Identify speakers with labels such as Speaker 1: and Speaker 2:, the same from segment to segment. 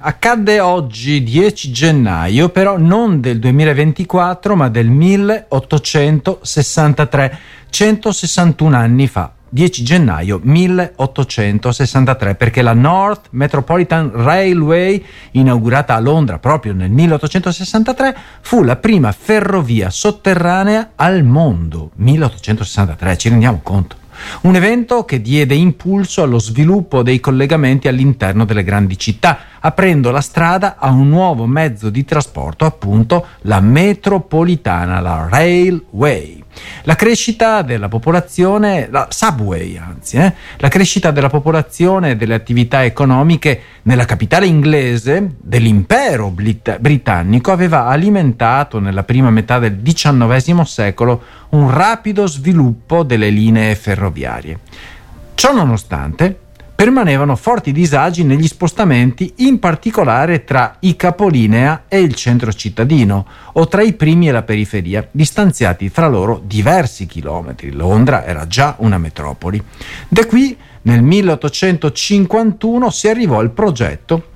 Speaker 1: Accadde oggi 10 gennaio, però non del 2024, ma del 1863, 161 anni fa. 10 gennaio 1863 perché la North Metropolitan Railway, inaugurata a Londra proprio nel 1863, fu la prima ferrovia sotterranea al mondo. 1863, ci rendiamo conto? Un evento che diede impulso allo sviluppo dei collegamenti all'interno delle grandi città, aprendo la strada a un nuovo mezzo di trasporto, appunto la metropolitana, la railway. La crescita della popolazione, la subway anzi, eh, la crescita della popolazione e delle attività economiche nella capitale inglese dell'impero britannico aveva alimentato nella prima metà del XIX secolo un rapido sviluppo delle linee ferroviarie. Ciò nonostante, permanevano forti disagi negli spostamenti, in particolare tra i capolinea e il centro cittadino, o tra i primi e la periferia, distanziati tra loro diversi chilometri. Londra era già una metropoli. Da qui, nel 1851, si arrivò al progetto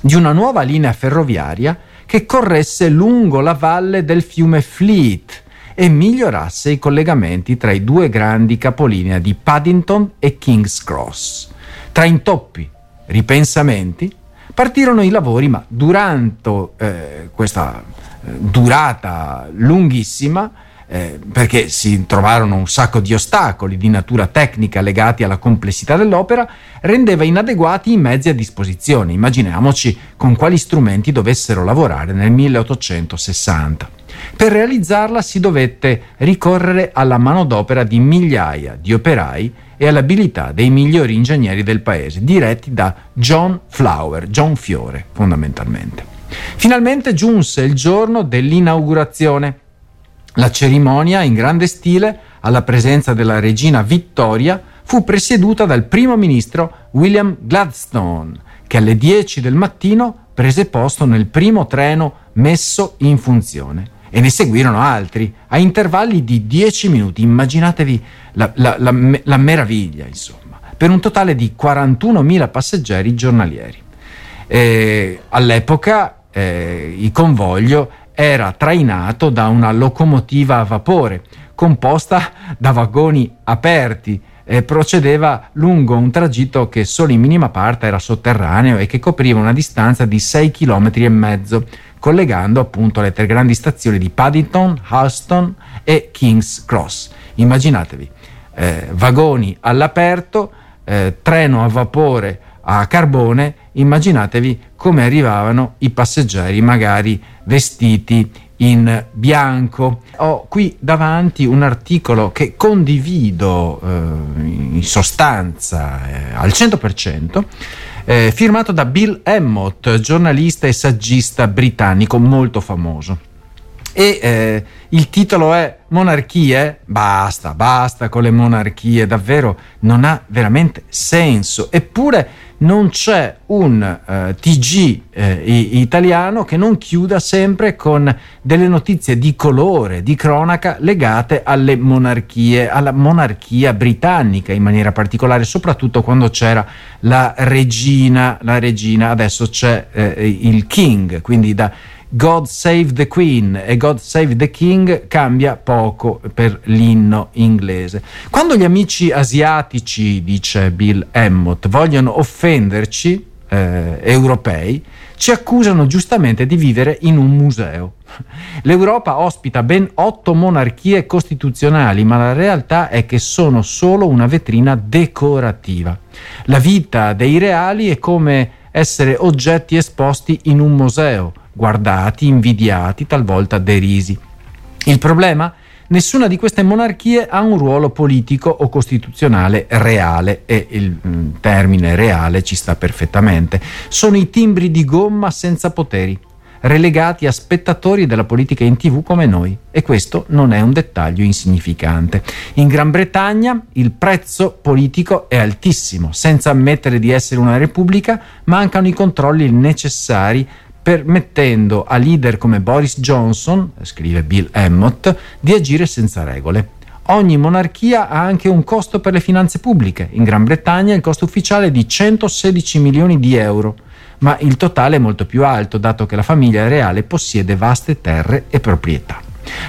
Speaker 1: di una nuova linea ferroviaria che corresse lungo la valle del fiume Fleet e migliorasse i collegamenti tra i due grandi capolinea di Paddington e King's Cross. Tra intoppi, ripensamenti, partirono i lavori, ma durante eh, questa eh, durata lunghissima, eh, perché si trovarono un sacco di ostacoli di natura tecnica legati alla complessità dell'opera, rendeva inadeguati i mezzi a disposizione. Immaginiamoci con quali strumenti dovessero lavorare nel 1860. Per realizzarla si dovette ricorrere alla manodopera di migliaia di operai e all'abilità dei migliori ingegneri del paese, diretti da John Flower, John Fiore fondamentalmente. Finalmente giunse il giorno dell'inaugurazione. La cerimonia, in grande stile, alla presenza della regina Vittoria, fu presieduta dal primo ministro William Gladstone, che alle 10 del mattino prese posto nel primo treno messo in funzione e ne seguirono altri a intervalli di 10 minuti. Immaginatevi la, la, la, la meraviglia, insomma, per un totale di 41.000 passeggeri giornalieri. Eh, all'epoca eh, il convoglio era trainato da una locomotiva a vapore composta da vagoni aperti e procedeva lungo un tragitto che solo in minima parte era sotterraneo e che copriva una distanza di 6 km e mezzo collegando appunto le tre grandi stazioni di Paddington, Halston e King's Cross. Immaginatevi, eh, vagoni all'aperto, eh, treno a vapore a carbone, immaginatevi come arrivavano i passeggeri magari vestiti in bianco. Ho qui davanti un articolo che condivido eh, in sostanza eh, al 100%, eh, firmato da Bill Emmott, giornalista e saggista britannico molto famoso. E eh, il titolo è Monarchie? Basta, basta con le monarchie, davvero non ha veramente senso. Eppure non c'è un eh, TG eh, italiano che non chiuda sempre con delle notizie di colore, di cronaca legate alle monarchie, alla monarchia britannica in maniera particolare, soprattutto quando c'era la regina, la regina adesso c'è eh, il king, quindi da God Save the Queen e God Save the King cambia poco per l'inno inglese. Quando gli amici asiatici, dice Bill Emmott, vogliono offenderci, eh, europei, ci accusano giustamente di vivere in un museo. L'Europa ospita ben otto monarchie costituzionali, ma la realtà è che sono solo una vetrina decorativa. La vita dei reali è come essere oggetti esposti in un museo guardati, invidiati, talvolta derisi. Il problema? Nessuna di queste monarchie ha un ruolo politico o costituzionale reale e il mm, termine reale ci sta perfettamente. Sono i timbri di gomma senza poteri, relegati a spettatori della politica in tv come noi e questo non è un dettaglio insignificante. In Gran Bretagna il prezzo politico è altissimo, senza ammettere di essere una repubblica mancano i controlli necessari permettendo a leader come Boris Johnson, scrive Bill Emmott, di agire senza regole. Ogni monarchia ha anche un costo per le finanze pubbliche. In Gran Bretagna il costo ufficiale è di 116 milioni di euro. Ma il totale è molto più alto, dato che la famiglia reale possiede vaste terre e proprietà.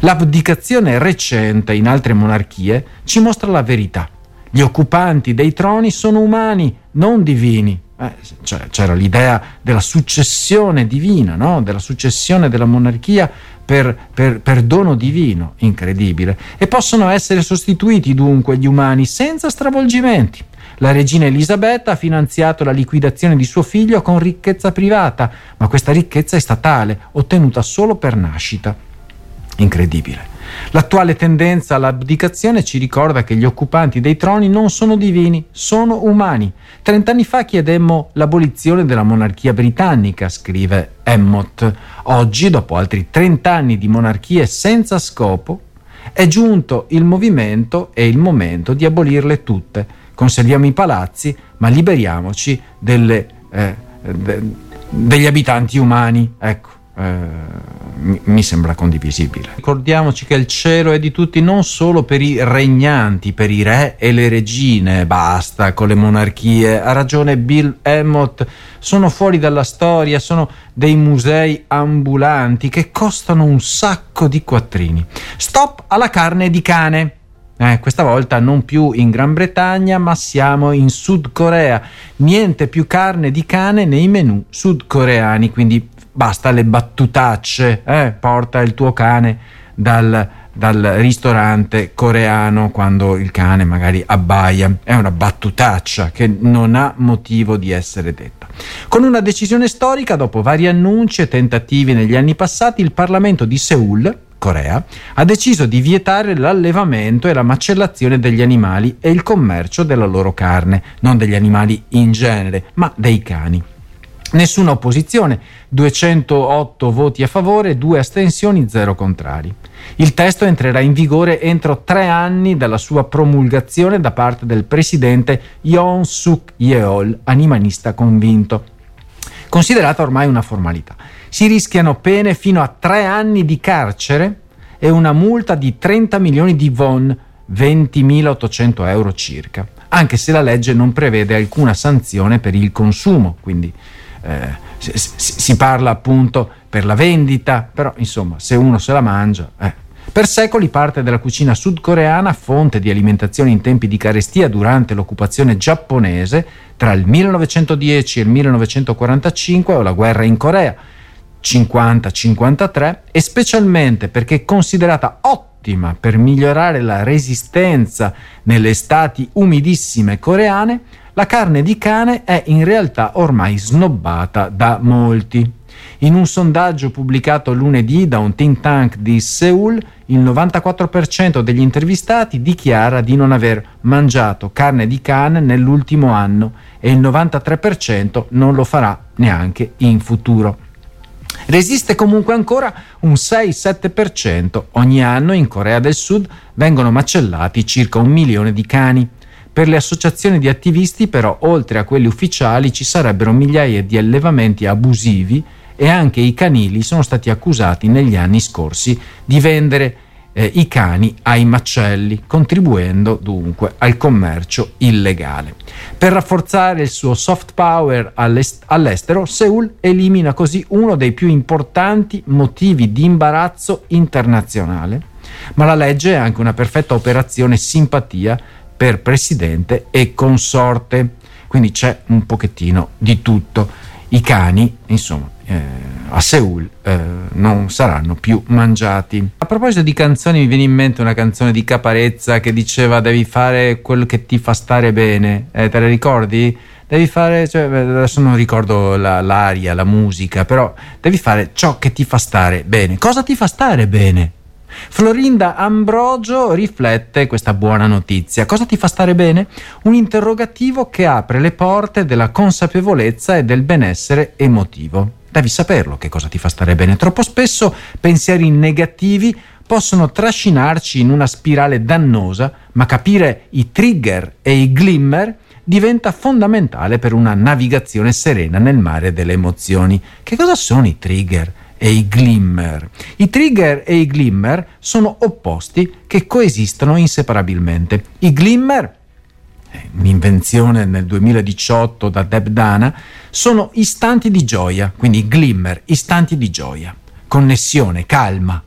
Speaker 1: L'abdicazione recente in altre monarchie ci mostra la verità. Gli occupanti dei troni sono umani, non divini. Eh, cioè, c'era l'idea della successione divina, no? della successione della monarchia per, per, per, dono divino, incredibile. E possono essere sostituiti dunque gli umani senza stravolgimenti. La regina Elisabetta ha finanziato la liquidazione di suo figlio con ricchezza privata, ma questa ricchezza è statale, ottenuta solo per nascita. Incredibile. L'attuale tendenza all'abdicazione ci ricorda che gli occupanti dei troni non sono divini, sono umani. Trent'anni fa chiedemmo l'abolizione della monarchia britannica, scrive Emmott. Oggi, dopo altri trent'anni di monarchie senza scopo, è giunto il movimento e il momento di abolirle tutte. Conserviamo i palazzi, ma liberiamoci delle, eh, de, degli abitanti umani. Ecco. Eh, mi sembra condivisibile. Ricordiamoci che il cielo è di tutti non solo per i regnanti, per i re e le regine, basta con le monarchie. Ha ragione Bill Emmott, sono fuori dalla storia, sono dei musei ambulanti che costano un sacco di quattrini. Stop alla carne di cane. Eh, questa volta non più in Gran Bretagna, ma siamo in Sud Corea. Niente più carne di cane nei menù sudcoreani, quindi basta le battutacce, eh? porta il tuo cane dal, dal ristorante coreano quando il cane magari abbaia, è una battutaccia che non ha motivo di essere detta. Con una decisione storica, dopo vari annunci e tentativi negli anni passati, il Parlamento di Seoul, Corea, ha deciso di vietare l'allevamento e la macellazione degli animali e il commercio della loro carne, non degli animali in genere, ma dei cani. Nessuna opposizione, 208 voti a favore, 2 astensioni, 0 contrari. Il testo entrerà in vigore entro tre anni dalla sua promulgazione da parte del presidente Yoon Suk Yeol, animalista convinto. Considerata ormai una formalità. Si rischiano pene fino a tre anni di carcere e una multa di 30 milioni di won, 20.800 euro circa, anche se la legge non prevede alcuna sanzione per il consumo, quindi eh, si, si, parla appunto per la vendita, però insomma se uno se la mangia... Eh. Per secoli parte della cucina sudcoreana, fonte di alimentazione in tempi di carestia durante l'occupazione giapponese tra il 1910 e il 1945 o la guerra in Corea 50-53 e specialmente perché è considerata ottima per migliorare la resistenza nelle estati umidissime coreane, la carne di cane è in realtà ormai snobbata da molti. In un sondaggio pubblicato lunedì da un think tank di Seoul, il 94% degli intervistati dichiara di non aver mangiato carne di cane nell'ultimo anno e il 93% non lo farà neanche in futuro. Resiste comunque ancora un 6-7%. Ogni anno in Corea del Sud vengono macellati circa un milione di cani. Per le associazioni di attivisti, però, oltre a quelli ufficiali, ci sarebbero migliaia di allevamenti abusivi e anche i canili sono stati accusati negli anni scorsi di vendere eh, i cani ai macelli, contribuendo dunque al commercio illegale. Per rafforzare il suo soft power all'est- all'estero, Seoul elimina così uno dei più importanti motivi di imbarazzo internazionale, ma la legge è anche una perfetta operazione simpatia per presidente e consorte. Quindi c'è un pochettino di tutto. I cani, insomma, eh, a Seoul eh, non saranno più mangiati. A proposito di canzoni, mi viene in mente una canzone di Caparezza che diceva devi fare quello che ti fa stare bene. Eh, te la ricordi? Devi fare, cioè, adesso non ricordo la, l'aria, la musica, però devi fare ciò che ti fa stare bene. Cosa ti fa stare bene? Florinda Ambrogio riflette questa buona notizia. Cosa ti fa stare bene? Un interrogativo che apre le porte della consapevolezza e del benessere emotivo. Devi saperlo che cosa ti fa stare bene. Troppo spesso pensieri negativi possono trascinarci in una spirale dannosa, ma capire i trigger e i glimmer diventa fondamentale per una navigazione serena nel mare delle emozioni. Che cosa sono i trigger? E i glimmer. I trigger e i glimmer sono opposti che coesistono inseparabilmente. I glimmer un'invenzione nel 2018 da Deb Dana, sono istanti di gioia, quindi glimmer, istanti di gioia, connessione, calma.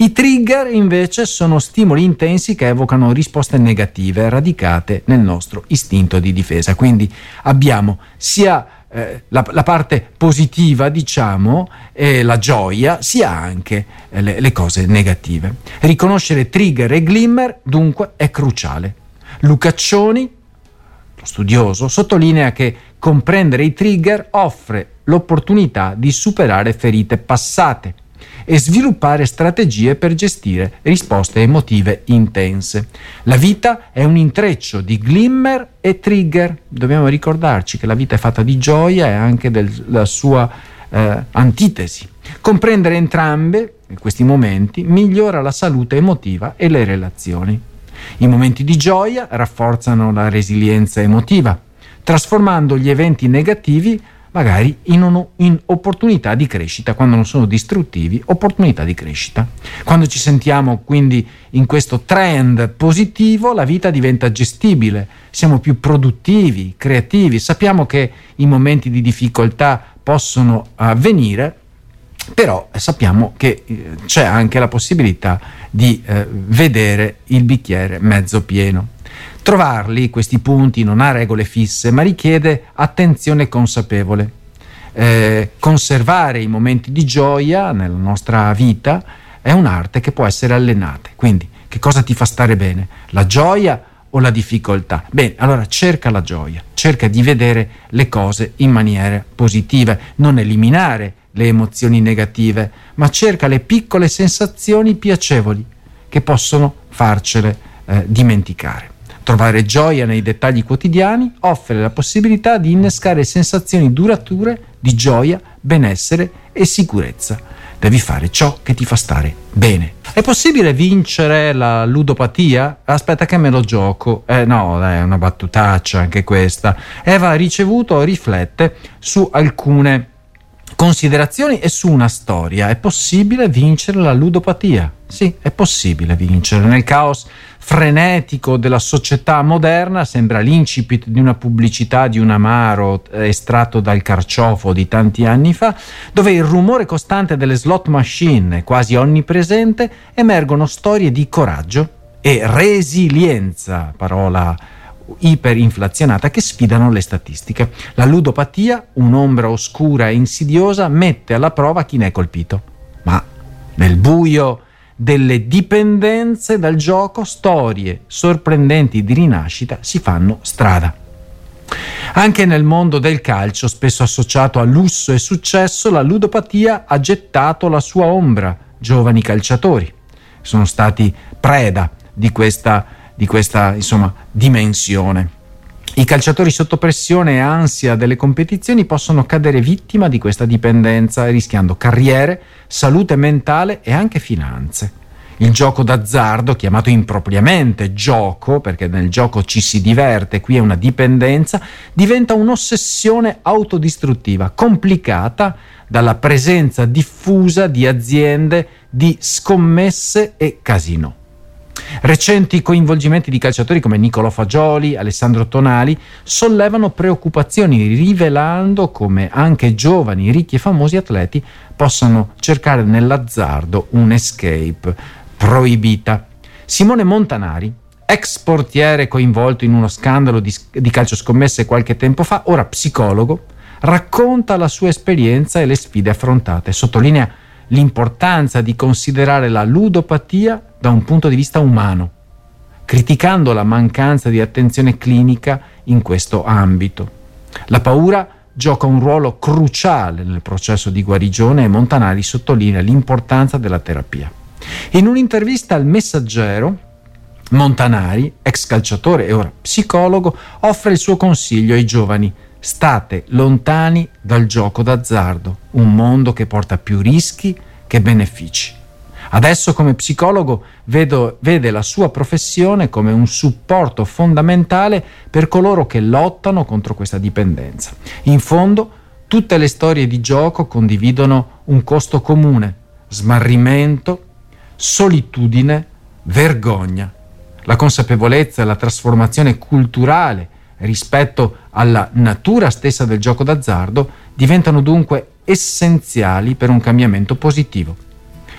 Speaker 1: I trigger invece sono stimoli intensi che evocano risposte negative radicate nel nostro istinto di difesa. Quindi abbiamo sia eh, la, la, parte positiva, diciamo, e la gioia, sia anche eh, le, le cose negative. Riconoscere trigger e glimmer dunque è cruciale. Lucaccioni, lo studioso, sottolinea che comprendere i trigger offre l'opportunità di superare ferite passate e sviluppare strategie per gestire risposte emotive intense. La vita è un intreccio di glimmer e trigger. Dobbiamo ricordarci che la vita è fatta di gioia e anche della sua eh, antitesi. Comprendere entrambe questi momenti migliora la salute emotiva e le relazioni. I momenti di gioia rafforzano la resilienza emotiva, trasformando gli eventi negativi magari in, uno, in, opportunità di crescita, quando non sono distruttivi, opportunità di crescita. Quando ci sentiamo quindi in questo trend positivo, la vita diventa gestibile, siamo più produttivi, creativi, sappiamo che i momenti di difficoltà possono avvenire, però sappiamo che eh, c'è anche la possibilità di eh, vedere il bicchiere mezzo pieno. Trovarli, questi punti, non ha regole fisse, ma richiede attenzione consapevole. Eh, conservare i momenti di gioia nella nostra vita è un'arte che può essere allenata. Quindi, che cosa ti fa stare bene? La gioia o la difficoltà? Bene, allora cerca la gioia, cerca di vedere le cose in maniera positiva, non eliminare le emozioni negative, ma cerca le piccole sensazioni piacevoli che possono farcele eh, dimenticare. Trovare gioia nei dettagli quotidiani offre la possibilità di innescare sensazioni durature di gioia, benessere e sicurezza. Devi fare ciò che ti fa stare bene. È possibile vincere la ludopatia? Aspetta che me lo gioco. Eh no, è una battutaccia anche questa. Eva ha ricevuto riflette su alcune considerazioni e su una storia. È possibile vincere la ludopatia? Sì, è possibile vincere. Nel caos frenetico della società moderna sembra l'incipit di una pubblicità di un amaro estratto dal carciofo di tanti anni fa, dove il rumore costante delle slot machine, quasi onnipresente, emergono storie di coraggio e resilienza, parola iperinflazionata che sfidano le statistiche. La ludopatia, un'ombra oscura e insidiosa, mette alla prova chi ne è colpito. Ma nel buio delle dipendenze dal gioco, storie sorprendenti di rinascita si fanno strada. Anche nel mondo del calcio, spesso associato a lusso e successo, la ludopatia ha gettato la sua ombra. Giovani calciatori sono stati preda di questa, di questa insomma, dimensione. I calciatori sotto pressione e ansia delle competizioni possono cadere vittima di questa dipendenza, rischiando carriere, salute mentale e anche finanze. Il gioco d'azzardo, chiamato impropriamente gioco, perché nel gioco ci si diverte, qui è una dipendenza, diventa un'ossessione autodistruttiva, complicata dalla presenza diffusa di aziende di scommesse e casino. Recenti coinvolgimenti di calciatori come Niccolò Fagioli, Alessandro Tonali sollevano preoccupazioni rivelando come anche giovani, ricchi e famosi atleti possano cercare nell'azzardo un escape proibita. Simone Montanari, ex portiere coinvolto in uno scandalo di, di calcio scommesse qualche tempo fa, ora psicologo, racconta la sua esperienza e le sfide affrontate. Sottolinea l'importanza di considerare la ludopatia da un punto di vista umano, criticando la mancanza di attenzione clinica in questo ambito. La paura gioca un ruolo cruciale nel processo di guarigione e Montanari sottolinea l'importanza della terapia. In un'intervista al Messaggero, Montanari, ex calciatore e ora psicologo, offre il suo consiglio ai giovani. State lontani dal gioco d'azzardo, un mondo che porta più rischi che benefici. Adesso come psicologo vedo, vede la sua professione come un supporto fondamentale per coloro che lottano contro questa dipendenza. In fondo, tutte le storie di gioco condividono un costo comune, smarrimento, solitudine, vergogna. La consapevolezza e la trasformazione culturale rispetto alla natura stessa del gioco d'azzardo diventano dunque essenziali per un cambiamento positivo.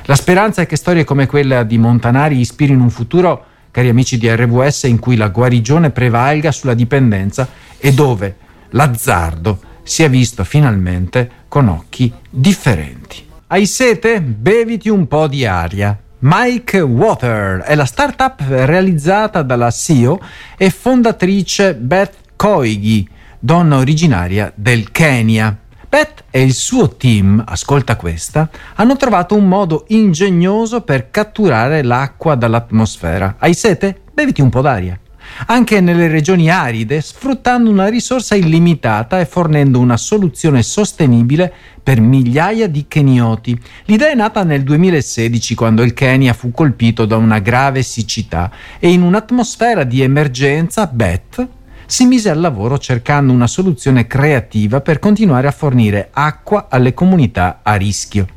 Speaker 1: La speranza è che storie come quella di Montanari ispirino un futuro, cari amici di RWS, in cui la guarigione prevalga sulla dipendenza e dove l'azzardo sia visto finalmente con occhi differenti. Hai sete? Beviti un po' di aria. Mike Water è la startup realizzata dalla CEO e fondatrice Beth Koigi, donna originaria del Kenya. Beth e il suo team, ascolta questa, hanno trovato un modo ingegnoso per catturare l'acqua dall'atmosfera. Hai sete? Beviti un po' d'aria anche nelle regioni aride, sfruttando una risorsa illimitata e fornendo una soluzione sostenibile per migliaia di kenioti. L'idea è nata nel 2016 quando il Kenya fu colpito da una grave siccità e in un'atmosfera di emergenza Beth si mise al lavoro cercando una soluzione creativa per continuare a fornire acqua alle comunità a rischio.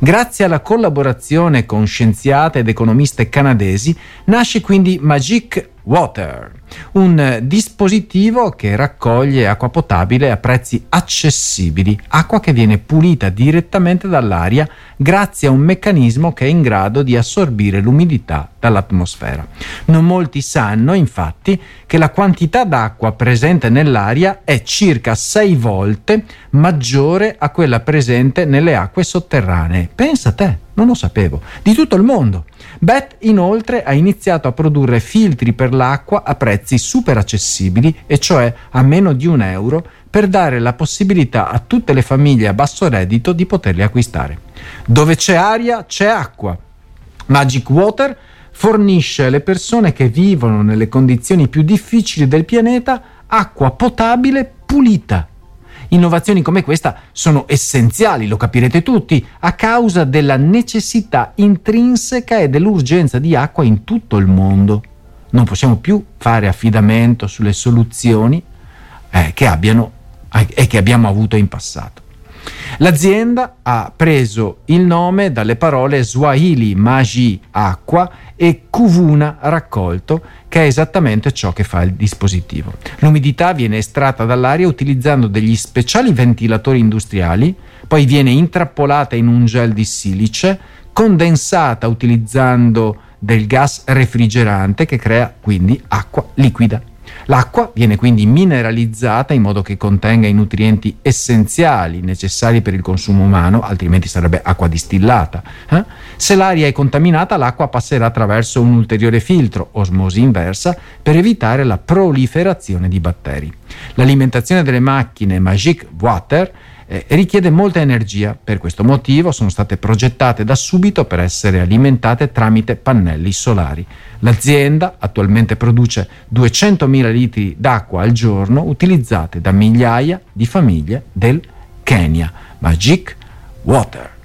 Speaker 1: Grazie alla collaborazione con scienziate ed economiste canadesi nasce quindi Magic Water, un dispositivo che raccoglie acqua potabile a prezzi accessibili, acqua che viene pulita direttamente dall'aria grazie a un meccanismo che è in grado di assorbire l'umidità dall'atmosfera. Non molti sanno, infatti, che la quantità d'acqua presente nell'aria è circa 6 volte maggiore a quella presente nelle acque sotterranee. Pensa te! Non lo sapevo. Di tutto il mondo. Beth inoltre ha iniziato a produrre filtri per l'acqua a prezzi super accessibili, e cioè a meno di un euro, per dare la possibilità a tutte le famiglie a basso reddito di poterli acquistare. Dove c'è aria, c'è acqua. Magic Water fornisce alle persone che vivono nelle condizioni più difficili del pianeta acqua potabile pulita Innovazioni come questa sono essenziali, lo capirete tutti, a causa della necessità intrinseca e dell'urgenza di acqua in tutto il mondo. Non possiamo più fare affidamento sulle soluzioni eh, che abbiano eh, e che abbiamo avuto in passato. L'azienda ha preso il nome dalle parole Swahili Magi acqua e Kuvuna raccolto, che è esattamente ciò che fa il dispositivo. L'umidità viene estratta dall'aria utilizzando degli speciali ventilatori industriali, poi viene intrappolata in un gel di silice, condensata utilizzando del gas refrigerante che crea quindi acqua liquida. L'acqua viene quindi mineralizzata in modo che contenga i nutrienti essenziali necessari per il consumo umano, altrimenti sarebbe acqua distillata. Eh? Se l'aria è contaminata, l'acqua passerà attraverso un ulteriore filtro, osmosi inversa, per evitare la proliferazione di batteri. L'alimentazione delle macchine Magic Water eh, richiede molta energia. Per questo motivo sono state progettate da subito per essere alimentate tramite pannelli solari. L'azienda attualmente produce 200.000 litri d'acqua al giorno utilizzate da migliaia di famiglie del Kenya. Magic Water.